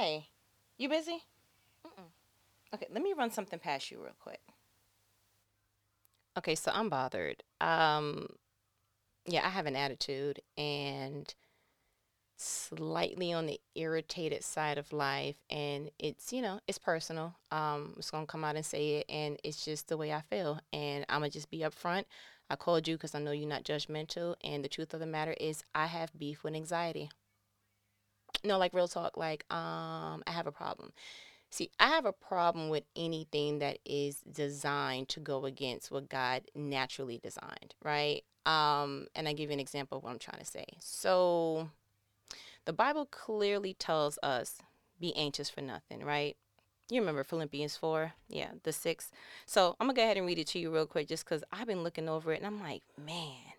Hey, you busy? Mm-mm. Okay, let me run something past you real quick. Okay, so I'm bothered. Um, yeah, I have an attitude and slightly on the irritated side of life and it's you know it's personal um i'm just gonna come out and say it and it's just the way i feel and i'm gonna just be upfront i called you because i know you're not judgmental and the truth of the matter is i have beef with anxiety no like real talk like um i have a problem see i have a problem with anything that is designed to go against what god naturally designed right um and i give you an example of what i'm trying to say so the Bible clearly tells us be anxious for nothing, right? You remember Philippians 4? Yeah, the 6. So I'm going to go ahead and read it to you real quick just because I've been looking over it and I'm like, man,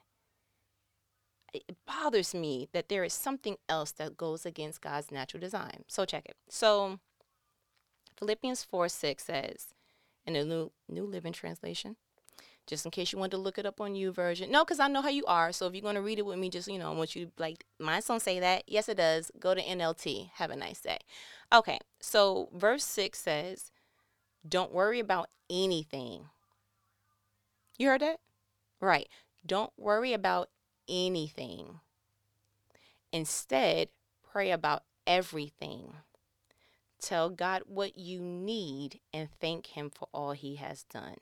it bothers me that there is something else that goes against God's natural design. So check it. So Philippians 4 6 says, in the New, New Living Translation, just in case you want to look it up on YouVersion. No, because I know how you are. So if you're going to read it with me, just, you know, I want you like, mine's don't say that. Yes, it does. Go to NLT. Have a nice day. Okay. So verse 6 says, don't worry about anything. You heard that? Right. Don't worry about anything. Instead, pray about everything. Tell God what you need and thank Him for all He has done.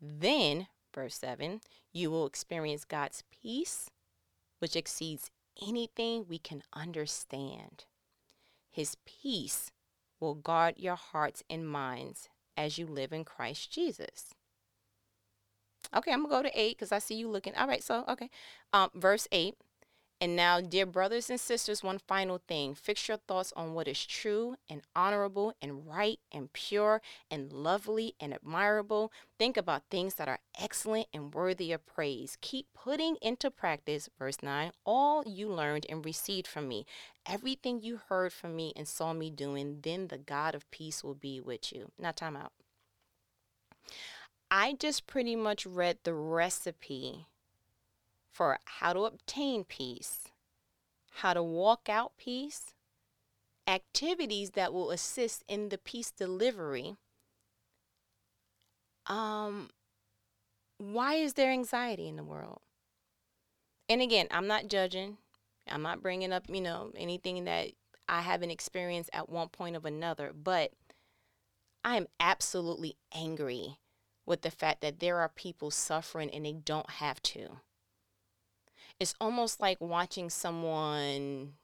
Then, verse 7, you will experience God's peace, which exceeds anything we can understand. His peace will guard your hearts and minds as you live in Christ Jesus. Okay, I'm to go to 8 because I see you looking. All right, so, okay. Um, verse 8 and now, dear brothers and sisters, one final thing. Fix your thoughts on what is true and honorable and right and pure and lovely and admirable. Think about things that are excellent and worthy of praise. Keep putting into practice, verse 9, all you learned and received from me. Everything you heard from me and saw me doing, then the God of peace will be with you. Now, time out. I just pretty much read the recipe for how to obtain peace, how to walk out peace, activities that will assist in the peace delivery. Um, why is there anxiety in the world? And again, I'm not judging. I'm not bringing up, you know, anything that I haven't experienced at one point of another, but I am absolutely angry with the fact that there are people suffering and they don't have to it's almost like watching someone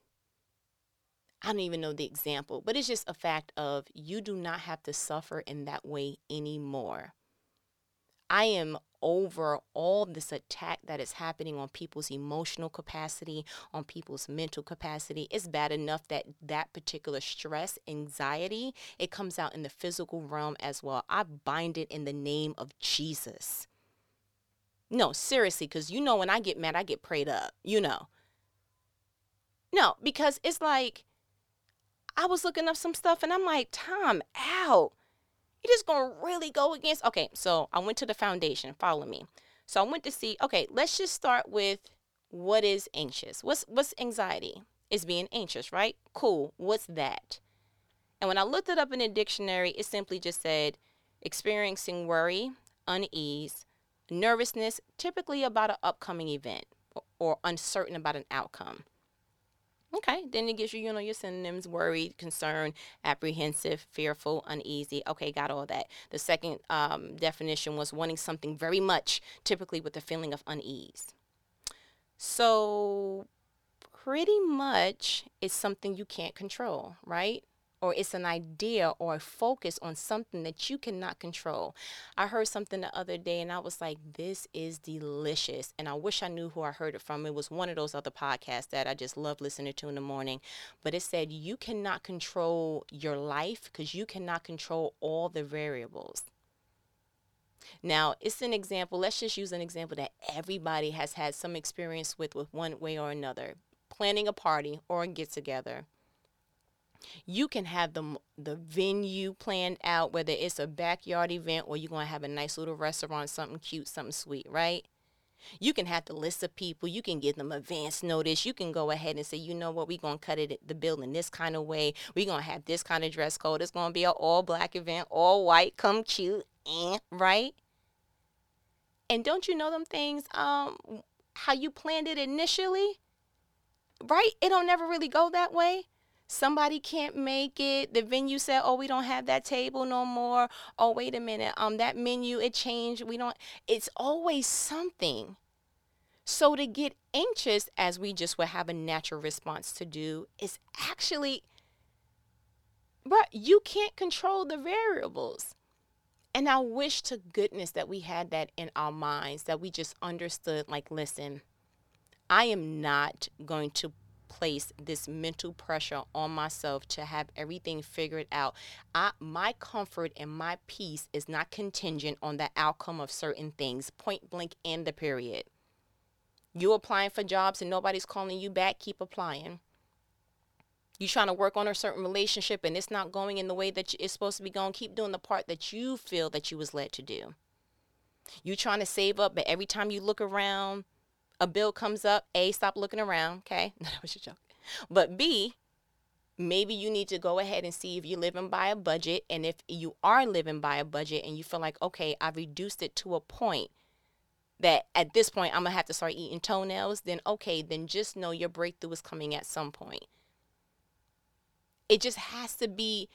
I don't even know the example, but it's just a fact of you do not have to suffer in that way anymore. I am over all this attack that is happening on people's emotional capacity, on people's mental capacity. It's bad enough that that particular stress, anxiety, it comes out in the physical realm as well. I bind it in the name of Jesus. No, seriously, because you know when I get mad, I get prayed up. You know. No, because it's like I was looking up some stuff and I'm like, Tom, out. Just gonna really go against okay, so I went to the foundation, follow me. So I went to see, okay, let's just start with what is anxious? What's what's anxiety? Is being anxious, right? Cool. What's that? And when I looked it up in a dictionary, it simply just said experiencing worry, unease, nervousness, typically about an upcoming event or uncertain about an outcome. Okay, then it gives you, you know, your synonyms worried, concerned, apprehensive, fearful, uneasy. Okay, got all that. The second um, definition was wanting something very much, typically with a feeling of unease. So, pretty much it's something you can't control, right? Or it's an idea or a focus on something that you cannot control. I heard something the other day and I was like, this is delicious. And I wish I knew who I heard it from. It was one of those other podcasts that I just love listening to in the morning. But it said, you cannot control your life because you cannot control all the variables. Now, it's an example. Let's just use an example that everybody has had some experience with, with one way or another. Planning a party or a get together you can have the the venue planned out, whether it's a backyard event or you're gonna have a nice little restaurant, something cute, something sweet, right? You can have the list of people. You can give them advance notice. You can go ahead and say, you know what, we're going to cut it the bill in this kind of way. We're going to have this kind of dress code. It's going to be an all black event, all white, come cute, eh, right? And don't you know them things, um, how you planned it initially? Right? It don't never really go that way somebody can't make it. The venue said oh we don't have that table no more. Oh wait a minute. Um that menu it changed. We don't it's always something. So to get anxious as we just would have a natural response to do is actually but you can't control the variables. And i wish to goodness that we had that in our minds that we just understood like listen i am not going to place this mental pressure on myself to have everything figured out. I, my comfort and my peace is not contingent on the outcome of certain things, point blank and the period. You applying for jobs and nobody's calling you back, keep applying. You trying to work on a certain relationship and it's not going in the way that it's supposed to be going, keep doing the part that you feel that you was led to do. You trying to save up, but every time you look around, a bill comes up, A, stop looking around, okay? No, that was a joke. But B, maybe you need to go ahead and see if you're living by a budget. And if you are living by a budget and you feel like, okay, I've reduced it to a point that at this point I'm gonna have to start eating toenails, then okay, then just know your breakthrough is coming at some point. It just has to be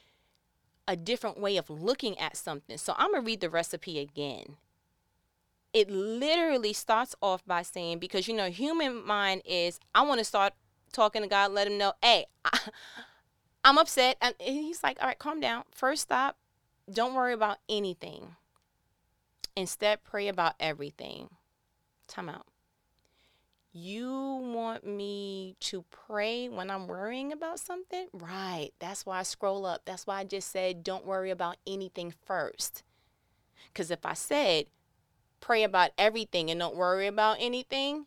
a different way of looking at something. So I'm gonna read the recipe again it literally starts off by saying because you know human mind is i want to start talking to god let him know hey I, i'm upset and he's like all right calm down. First stop don't worry about anything. Instead pray about everything. Time out. You want me to pray when i'm worrying about something? Right. That's why i scroll up. That's why i just said don't worry about anything first. Because if i said pray about everything and don't worry about anything,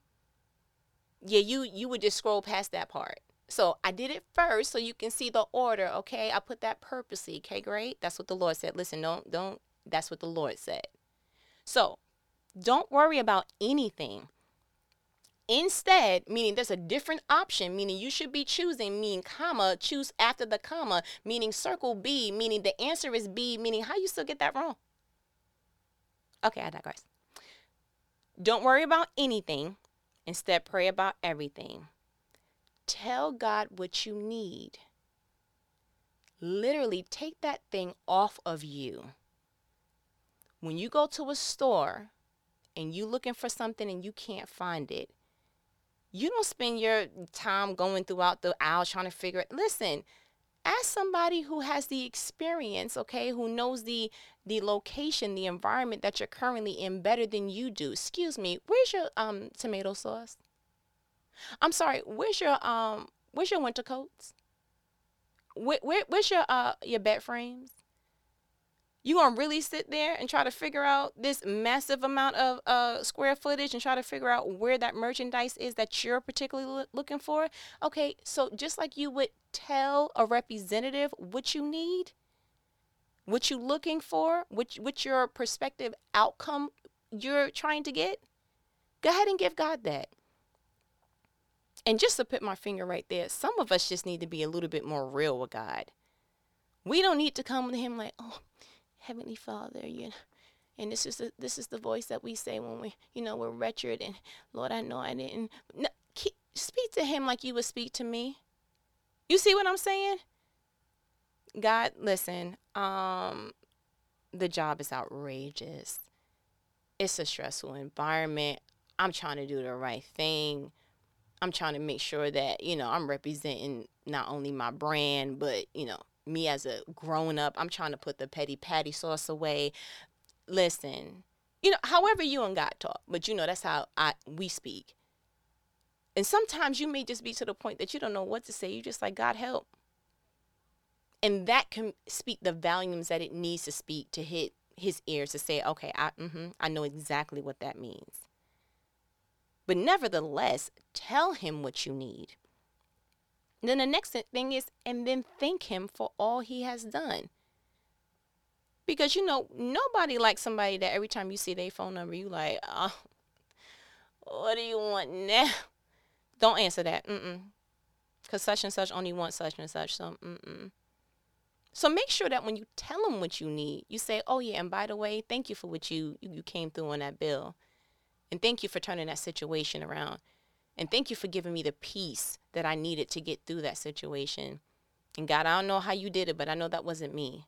yeah, you you would just scroll past that part. So I did it first so you can see the order, okay? I put that purposely, okay, great? That's what the Lord said. Listen, don't don't that's what the Lord said. So, don't worry about anything. Instead, meaning there's a different option, meaning you should be choosing, meaning comma, choose after the comma, meaning circle B, meaning the answer is B, meaning how you still get that wrong? Okay, I digress. Don't worry about anything. Instead, pray about everything. Tell God what you need. Literally, take that thing off of you. When you go to a store and you're looking for something and you can't find it, you don't spend your time going throughout the aisle trying to figure it. Listen, ask somebody who has the experience, okay, who knows the the location, the environment that you're currently in better than you do. Excuse me, where's your um tomato sauce? I'm sorry, where's your um where's your winter coats? Where, where where's your uh your bed frames? You gonna really sit there and try to figure out this massive amount of uh, square footage and try to figure out where that merchandise is that you're particularly looking for? Okay, so just like you would tell a representative what you need, what you're looking for, what what your prospective outcome you're trying to get, go ahead and give God that. And just to put my finger right there, some of us just need to be a little bit more real with God. We don't need to come to Him like, oh Heavenly Father, you know, and this is the this is the voice that we say when we you know we're wretched and Lord, I know I didn't. No, keep, speak to Him like you would speak to me. You see what I'm saying? God, listen. Um, the job is outrageous. It's a stressful environment. I'm trying to do the right thing. I'm trying to make sure that, you know, I'm representing not only my brand, but, you know, me as a grown up, I'm trying to put the petty patty sauce away. Listen, you know, however you and God talk, but you know that's how I we speak. And sometimes you may just be to the point that you don't know what to say. You just like God help. And that can speak the volumes that it needs to speak to hit his ears to say, okay, I mm-hmm, I know exactly what that means. But nevertheless, tell him what you need. Then the next thing is, and then thank him for all he has done. Because you know, nobody likes somebody that every time you see their phone number, you like, oh, what do you want now? Don't answer that. Mm-mm. Because such and such only wants such and such. So, mm-mm. So make sure that when you tell them what you need, you say, "Oh yeah, and by the way, thank you for what you you came through on that bill, and thank you for turning that situation around, and thank you for giving me the peace that I needed to get through that situation." And God, I don't know how you did it, but I know that wasn't me.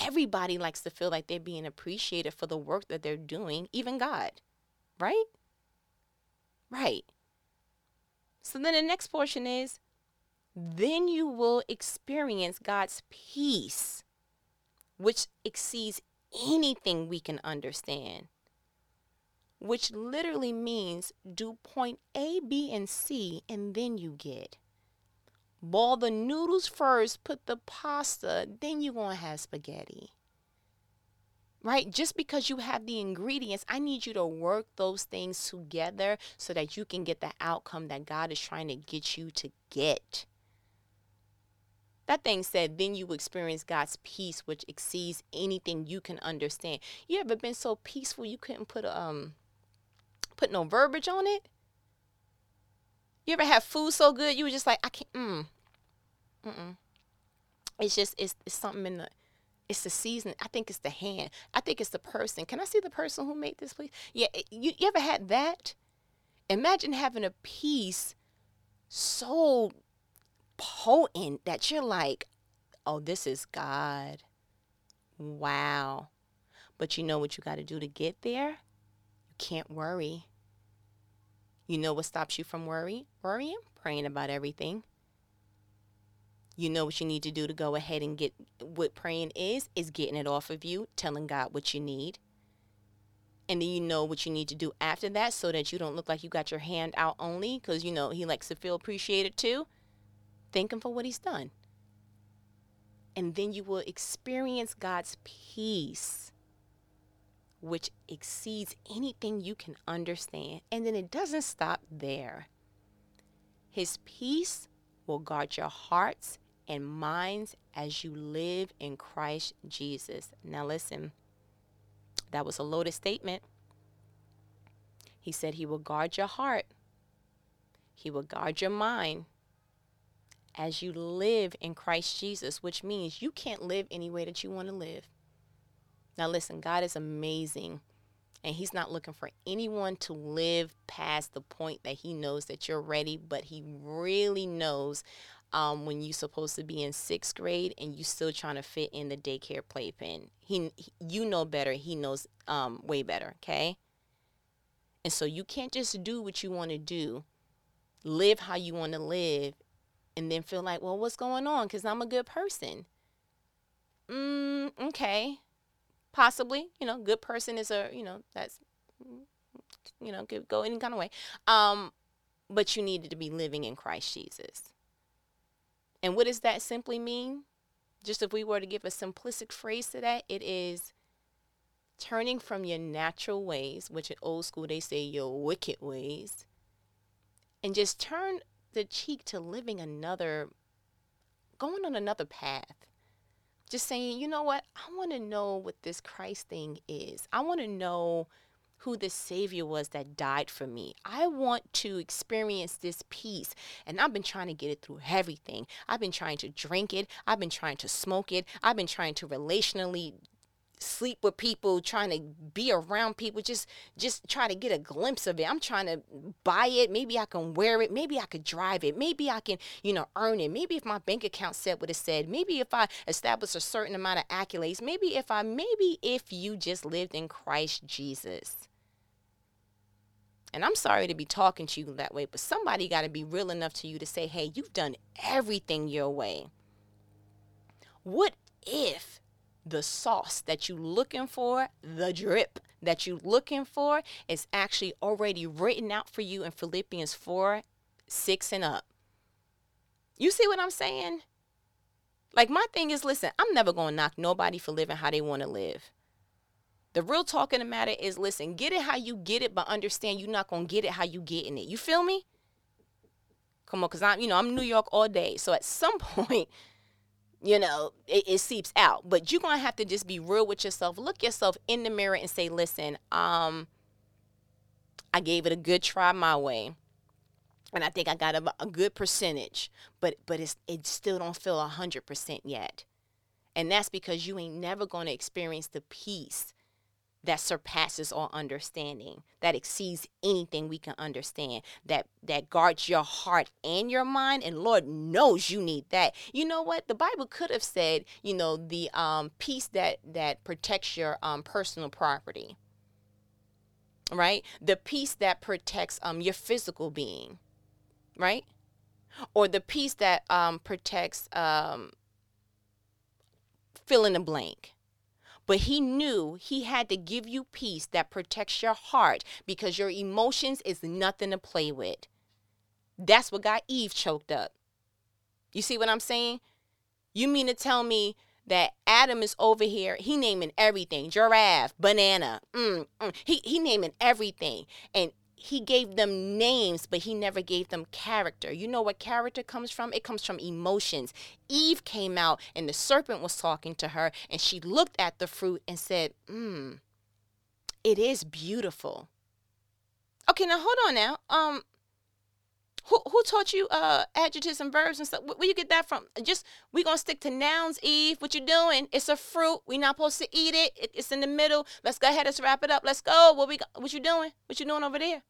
Everybody likes to feel like they're being appreciated for the work that they're doing, even God, right? Right. So then the next portion is then you will experience God's peace, which exceeds anything we can understand, which literally means do point A, B, and C, and then you get. Boil the noodles first, put the pasta, then you're going to have spaghetti right? Just because you have the ingredients, I need you to work those things together so that you can get the outcome that God is trying to get you to get. That thing said, then you experience God's peace, which exceeds anything you can understand. You ever been so peaceful you couldn't put um put no verbiage on it? You ever have food so good you were just like, I can't mm. Mm-mm. It's just it's, it's something in the it's the season. I think it's the hand. I think it's the person. Can I see the person who made this, please? Yeah, you, you ever had that? Imagine having a peace so potent that you're like, oh, this is God. Wow. But you know what you got to do to get there? You can't worry. You know what stops you from worry? Worrying? Praying about everything you know what you need to do to go ahead and get what praying is is getting it off of you telling god what you need and then you know what you need to do after that so that you don't look like you got your hand out only because you know he likes to feel appreciated too thank him for what he's done and then you will experience god's peace which exceeds anything you can understand and then it doesn't stop there his peace will guard your hearts and minds as you live in Christ Jesus. Now, listen, that was a loaded statement. He said he will guard your heart, he will guard your mind as you live in Christ Jesus, which means you can't live any way that you want to live. Now, listen, God is amazing. And he's not looking for anyone to live past the point that he knows that you're ready, but he really knows um, when you're supposed to be in sixth grade and you still trying to fit in the daycare playpen. He, you know better. He knows um, way better. Okay. And so you can't just do what you want to do, live how you want to live, and then feel like, well, what's going on? Because I'm a good person. Mm, okay. Possibly, you know, good person is a, you know, that's, you know, could go any kind of way. Um, but you needed to be living in Christ Jesus. And what does that simply mean? Just if we were to give a simplistic phrase to that, it is turning from your natural ways, which in old school they say your wicked ways, and just turn the cheek to living another, going on another path. Just saying, you know what? I want to know what this Christ thing is. I want to know who the Savior was that died for me. I want to experience this peace. And I've been trying to get it through everything. I've been trying to drink it. I've been trying to smoke it. I've been trying to relationally sleep with people trying to be around people just just try to get a glimpse of it. I'm trying to buy it. Maybe i can wear it. Maybe i could drive it. Maybe i can you know earn it. Maybe if my bank account said what it said. Maybe if i establish a certain amount of accolades. Maybe if i maybe if you just lived in christ jesus. And I'm sorry to be talking to you that way, but somebody got to be real enough to you to say, hey, you've done everything your way. What if the sauce that you're looking for, the drip that you're looking for, is actually already written out for you in Philippians 4 6 and up? You see what I'm saying? Like, my thing is listen, I'm never going to knock nobody for living how they want to live. The real talk in the matter is listen, get it how you get it, but understand you're not gonna get it how you getting it. You feel me? Come on, cause I'm, you know, I'm New York all day. So at some point, you know, it, it seeps out. But you're gonna have to just be real with yourself. Look yourself in the mirror and say, listen, um, I gave it a good try my way. And I think I got a, a good percentage, but but it's it still don't feel hundred percent yet. And that's because you ain't never gonna experience the peace that surpasses all understanding that exceeds anything we can understand that that guards your heart and your mind and lord knows you need that. You know what? The bible could have said you know the um, peace that that protects your um, personal property right? The peace that protects um, your physical being right? Or the peace that um, protects um, fill in the blank but he knew he had to give you peace that protects your heart because your emotions is nothing to play with. That's what got Eve choked up. You see what I'm saying? You mean to tell me that Adam is over here, he naming everything, giraffe, banana, mm, mm. He, he naming everything. And he gave them names, but he never gave them character. You know what character comes from? It comes from emotions. Eve came out and the serpent was talking to her, and she looked at the fruit and said, Mmm, it is beautiful. Okay, now hold on now. Um, who who taught you uh adjectives and verbs and stuff? Where, you get that from? Just we gonna stick to nouns, Eve. What you doing? It's a fruit. We not supposed to eat it. it. It's in the middle. Let's go ahead. Let's wrap it up. Let's go. What we what you doing? What you doing over there?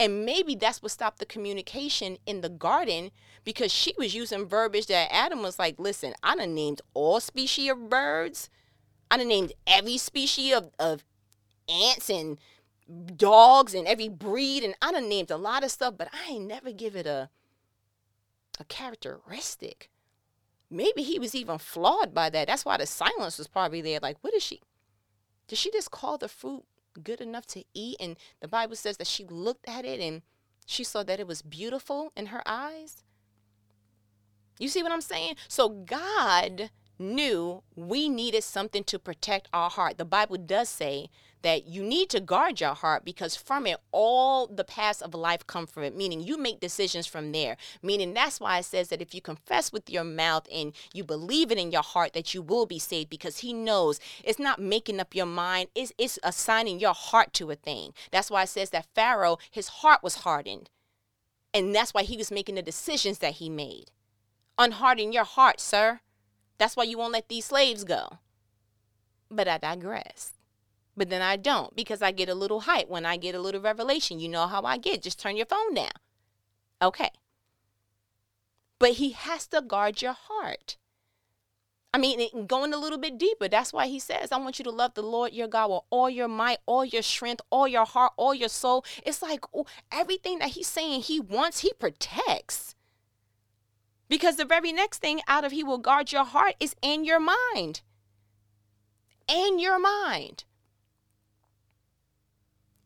And maybe that's what stopped the communication in the garden because she was using verbiage that Adam was like, listen, I done named all species of birds. I done named every species of, of ants and dogs and every breed. And I done named a lot of stuff, but I ain't never give it a, a characteristic. Maybe he was even flawed by that. That's why the silence was probably there. Like, what is she? Did she just call the fruit good enough to eat. And the Bible says that she looked at it and she saw that it was beautiful in her eyes. You see what I'm saying? So God knew we needed something to protect our heart. The Bible does say that you need to guard your heart because from it all the paths of life come from it meaning you make decisions from there. Meaning that's why it says that if you confess with your mouth and you believe it in your heart that you will be saved because he knows. It's not making up your mind. It's, it's assigning your heart to a thing. That's why it says that pharaoh his heart was hardened. And that's why he was making the decisions that he made. Unharden your heart sir. That's why you won't let these slaves go. But I digress. But then I don't because I get a little hype when I get a little revelation. You know how I get. Just turn your phone down. Okay. But he has to guard your heart. I mean, going a little bit deeper, that's why he says, I want you to love the Lord your God with all your might, all your strength, all your heart, all your soul. It's like ooh, everything that he's saying he wants, he protects. Because the very next thing out of He will guard your heart is in your mind. In your mind.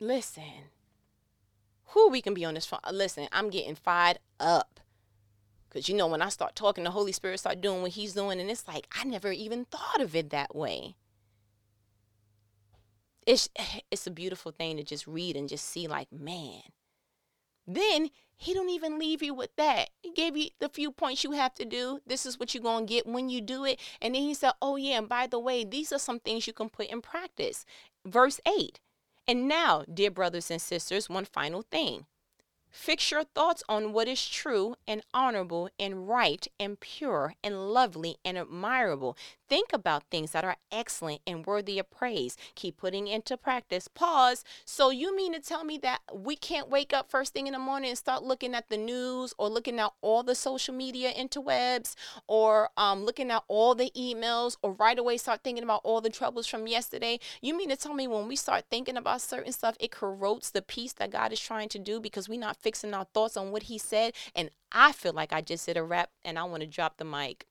Listen. Who we can be on this phone. Uh, listen, I'm getting fired up. Because you know, when I start talking, the Holy Spirit start doing what He's doing, and it's like I never even thought of it that way. It's it's a beautiful thing to just read and just see, like, man. Then he don't even leave you with that. He gave you the few points you have to do. This is what you're to get when you do it. And then he said, Oh, yeah, and by the way, these are some things you can put in practice. Verse 8. And now, dear brothers and sisters, one final thing. Fix your thoughts on what is true and honorable and right and pure and lovely and admirable. Think about things that are excellent and worthy of praise. Keep putting into practice. Pause. So, you mean to tell me that we can't wake up first thing in the morning and start looking at the news or looking at all the social media interwebs or um, looking at all the emails or right away start thinking about all the troubles from yesterday? You mean to tell me when we start thinking about certain stuff, it corrodes the peace that God is trying to do because we're not fixing our thoughts on what He said? And I feel like I just did a rap and I want to drop the mic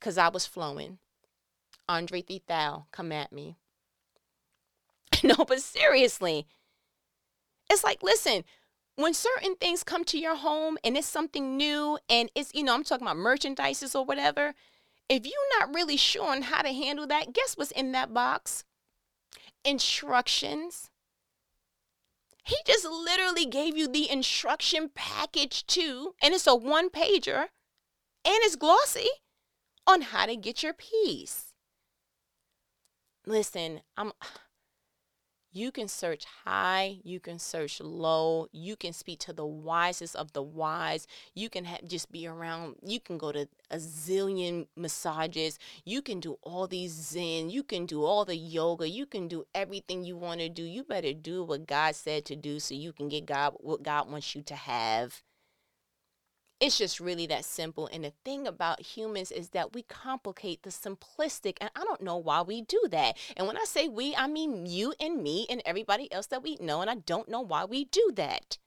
because I was flowing. Andre 3000, come at me. no, but seriously, it's like, listen, when certain things come to your home and it's something new and it's, you know, I'm talking about merchandises or whatever, if you're not really sure on how to handle that, guess what's in that box? Instructions. He just literally gave you the instruction package too, and it's a one pager and it's glossy on how to get your peace. Listen, I'm You can search high, you can search low, you can speak to the wisest of the wise. You can just be around, you can go to a zillion massages, you can do all these zen, you can do all the yoga, you can do everything you want to do. You better do what God said to do so you can get God what God wants you to have. It's just really that simple. And the thing about humans is that we complicate the simplistic. And I don't know why we do that. And when I say we, I mean you and me and everybody else that we know. And I don't know why we do that.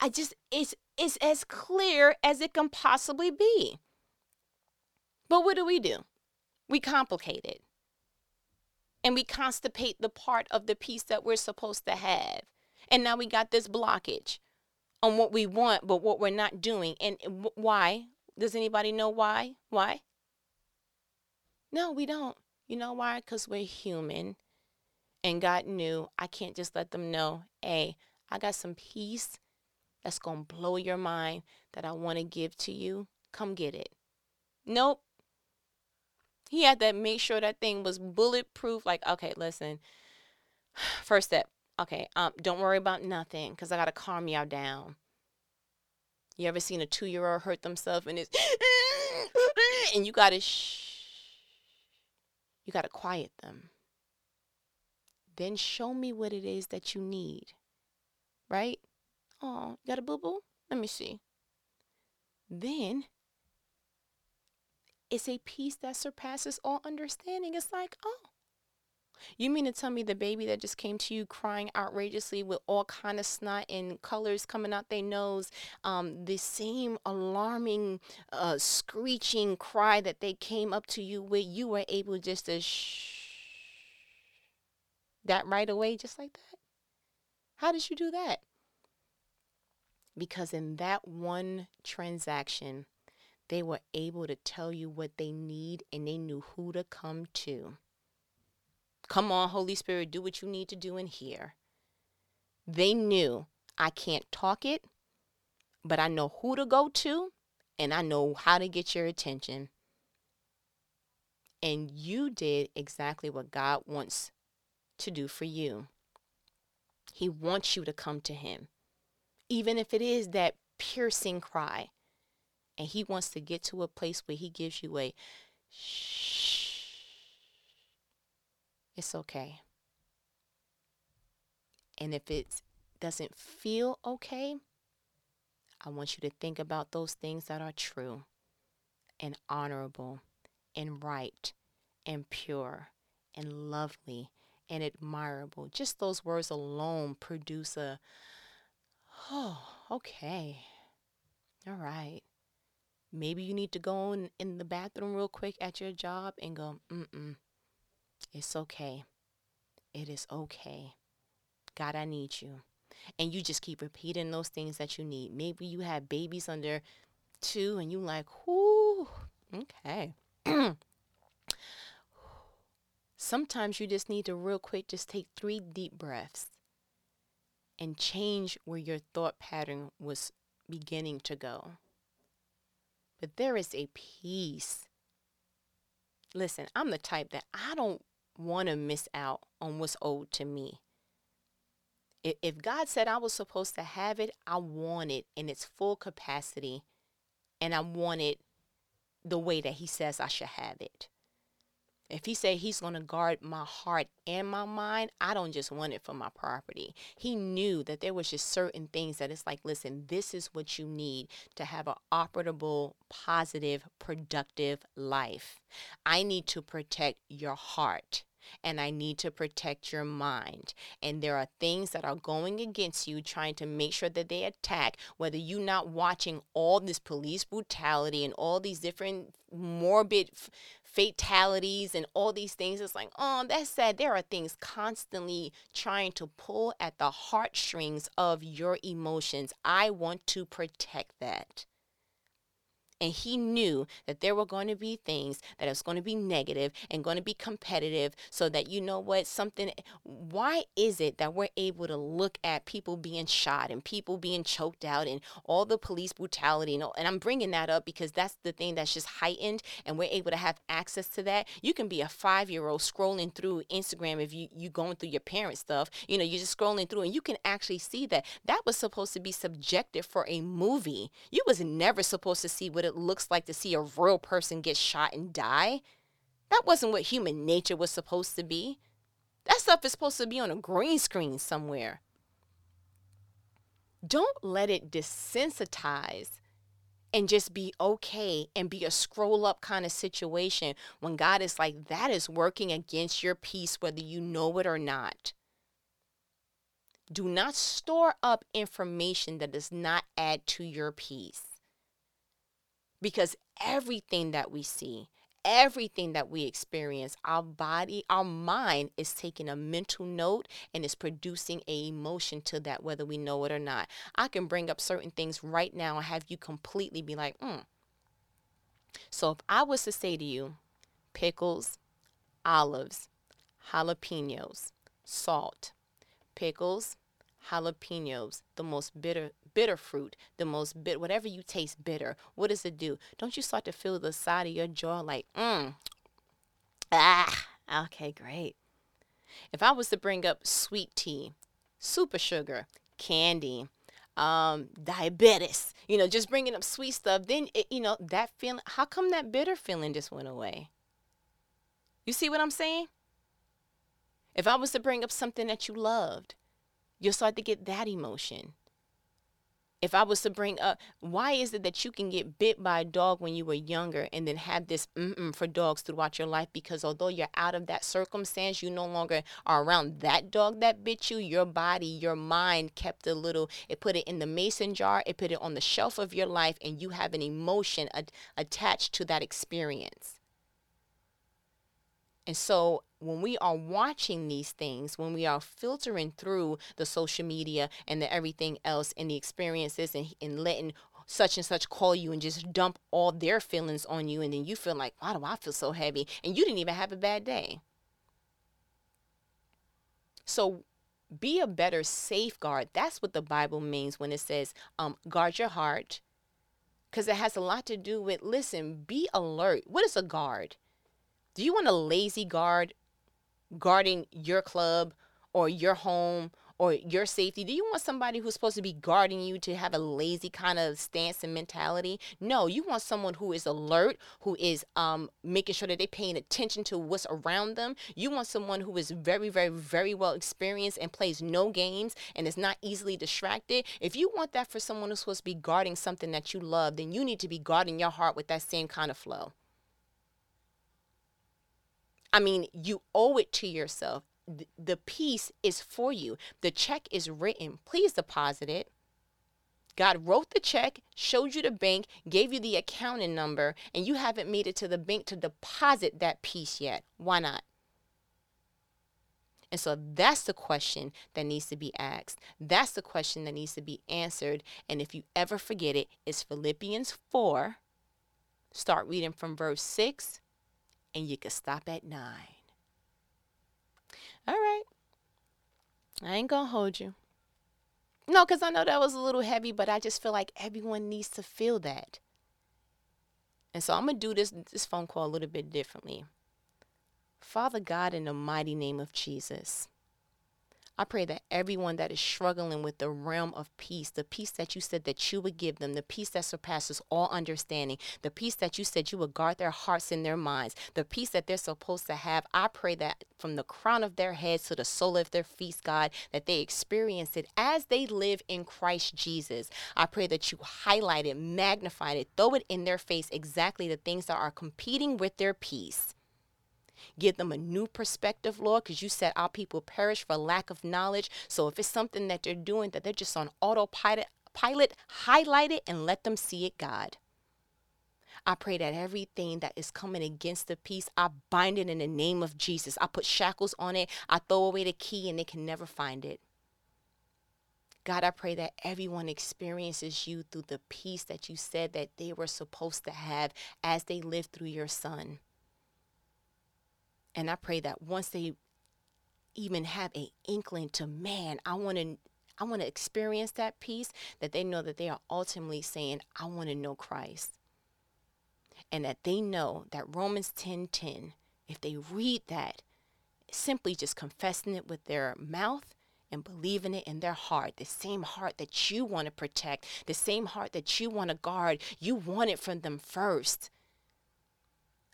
I just, it's, it's as clear as it can possibly be. But what do we do? We complicate it. And we constipate the part of the peace that we're supposed to have. And now we got this blockage on what we want, but what we're not doing. And eh, why? Does anybody know why? Why? No, we don't. You know why? Because we're human. And God knew I can't just let them know, hey, I got some peace that's going to blow your mind that I want to give to you. Come get it. Nope. He had to make sure that thing was bulletproof. Like, okay, listen. First step, Okay, um, don't worry about nothing because I gotta calm y'all down. You ever seen a two year old hurt themselves and it's and you gotta shh. You gotta quiet them. Then show me what it is that you need. Right? Oh, you got a boo boo? Let me see. Then it's a peace that surpasses all understanding. It's like, oh, you mean to tell me the baby that just came to you crying outrageously with all kind of snot and colors coming out their nose, um, the same alarming, uh, screeching cry that they came up to you with, you were able just to shh that right away, just like that? How did you do that? Because in that one transaction, they were able to tell you what they need and they knew who to come to. Come on, Holy Spirit, do what you need to do in here. They knew I can't talk it, but I know who to go to and I know how to get your attention. And you did exactly what God wants to do for you. He wants you to come to Him, even if it is that piercing cry. And He wants to get to a place where He gives you a shh it's okay. And if it doesn't feel okay, I want you to think about those things that are true and honorable and right and pure and lovely and admirable. Just those words alone produce a, oh, okay. All right. Maybe you need to go in, in the bathroom real quick at your job and go, mm mm. It's okay. It is okay. God, I need you. And you just keep repeating those things that you need. Maybe you have babies under two and you like, whoo, okay. Sometimes you just need to real quick just take three deep breaths and change where your thought pattern was beginning to go. But there is a peace. Listen, I'm the type that I don't want to miss out on what's owed to me. If God said I was supposed to have it, I want it in its full capacity and I want it the way that He says I should have it. If he said he's going to guard my heart and my mind, I don't just want it for my property. He knew that there was just certain things that it's like, listen, this is what you need to have an operable, positive, productive life. I need to protect your heart and I need to protect your mind. And there are things that are going against you, trying to make sure that they attack, whether you're not watching all this police brutality and all these different morbid f- fatalities and all these things. It's like, oh, that's sad. There are things constantly trying to pull at the heartstrings of your emotions. I want to protect that. And he knew that there were going to be things that was going to be negative and going to be competitive so that you know what something why is it that we're able to look at people being shot and people being choked out and all the police brutality and, and i'm bringing that up because that's the thing that's just heightened and we're able to have access to that. You can be a five year old scrolling through instagram if you you going through your parents stuff you know you're just scrolling through and you can actually see that. That was supposed to be subjective for a movie. You was never supposed to see what it looks like to see a real person get shot and die. That wasn't what human nature was supposed to be. That stuff is supposed to be on a green screen somewhere. Don't let it desensitize and just be okay and be a scroll up kind of situation when God is like, that is working against your peace, whether you know it or not. Do not store up information that does not add to your peace because everything that we see, everything that we experience, our body, our mind is taking a mental note and is producing a emotion to that, whether we know it or not. I can bring up certain things right now and have you completely be like, hmm. So if I was to say to you, pickles, olives, jalapenos, salt, pickles, jalapenos, the most bitter bitter fruit, the most bit whatever you taste bitter. What does it do? Don't you start to feel the side of your jaw like, mm, ah, okay, great. If I was to bring up sweet tea, super sugar, candy, um, diabetes, you know, just bringing up sweet stuff, then it, you know that feeling. How come that bitter feeling just went away? You see what I'm saying? If I was to bring up something that you loved, you'll start to get that emotion. If I was to bring up, why is it that you can get bit by a dog when you were younger and then have this mm for dogs throughout your life? Because although you're out of that circumstance, you no longer are around that dog that bit you. Your body, your mind kept a little, it put it in the mason jar, it put it on the shelf of your life, and you have an emotion attached to that experience. And so when we are watching these things, when we are filtering through the social media and the everything else and the experiences and, and letting such and such call you and just dump all their feelings on you and then you feel like, why do I feel so heavy? And you didn't even have a bad day. So be a better safeguard. That's what the Bible means when it says, um, guard your heart. Because it has a lot to do with, listen, be alert. What is a guard? Do you want a lazy guard guarding your club or your home or your safety? Do you want somebody who's supposed to be guarding you to have a lazy kind of stance and mentality? No, you want someone who is alert, who is um, making sure that they're paying attention to what's around them. You want someone who is very, very, very well experienced and plays no games and is not easily distracted. If you want that for someone who's supposed to be guarding something that you love, then you need to be guarding your heart with that same kind of flow. I mean, you owe it to yourself. The peace is for you. The check is written. Please deposit it. God wrote the check, showed you the bank, gave you the accounting number, and you haven't made it to the bank to deposit that peace yet. Why not? And so that's the question that needs to be asked. That's the question that needs to be answered. And if you ever forget it, it's Philippians 4. Start reading from verse 6 and you can stop at nine. All right. I ain't going to hold you. No, because I know that was a little heavy, but I just feel like everyone needs to feel that. And so I'm going to do this, this phone call a little bit differently. Father God, in the mighty name of Jesus. I pray that everyone that is struggling with the realm of peace, the peace that you said that you would give them, the peace that surpasses all understanding, the peace that you said you would guard their hearts and their minds, the peace that they're supposed to have, I pray that from the crown of their heads to the sole of their feet, God, that they experience it as they live in Christ Jesus. I pray that you highlight it, magnify it, throw it in their face exactly the things that are competing with their peace. Give them a new perspective, Lord, because you said our people perish for lack of knowledge. So if it's something that they're doing that they're just on autopilot, pilot, highlight it and let them see it, God. I pray that everything that is coming against the peace, I bind it in the name of Jesus. I put shackles on it. I throw away the key and they can never find it. God, I pray that everyone experiences you through the peace that you said that they were supposed to have as they lived through your son. And I pray that once they even have an inkling to man, I want to I want to experience that peace that they know that they are ultimately saying, I want to know Christ. And that they know that Romans 10:10, 10, if they read that, simply just confessing it with their mouth and believing it in their heart, the same heart that you want to protect, the same heart that you want to guard, you want it from them first.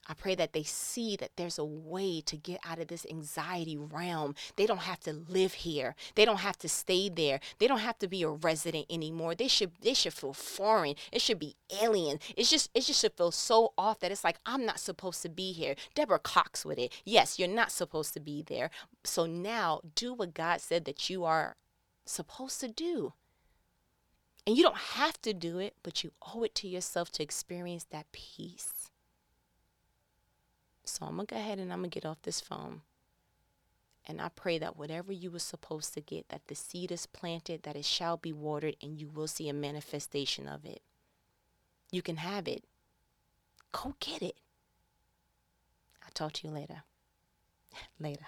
I pray that they see that there's a way to get out of this anxiety realm. They don't have to live here. They don't have to stay there. They don't have to be a resident anymore. They should they should feel foreign. It should be alien. It's just it just should feel so off that it's like I'm not supposed to be here. Deborah Cox with it. Yes, you're not supposed to be there. So now do what God said that you are supposed to do. And you don't have to do it, but you owe it to yourself to experience that peace. So I'm going to go ahead and I'm going to get off this phone. And I pray that whatever you were supposed to get, that the seed is planted, that it shall be watered, and you will see a manifestation of it. You can have it. Go get it. I'll talk to you later. later.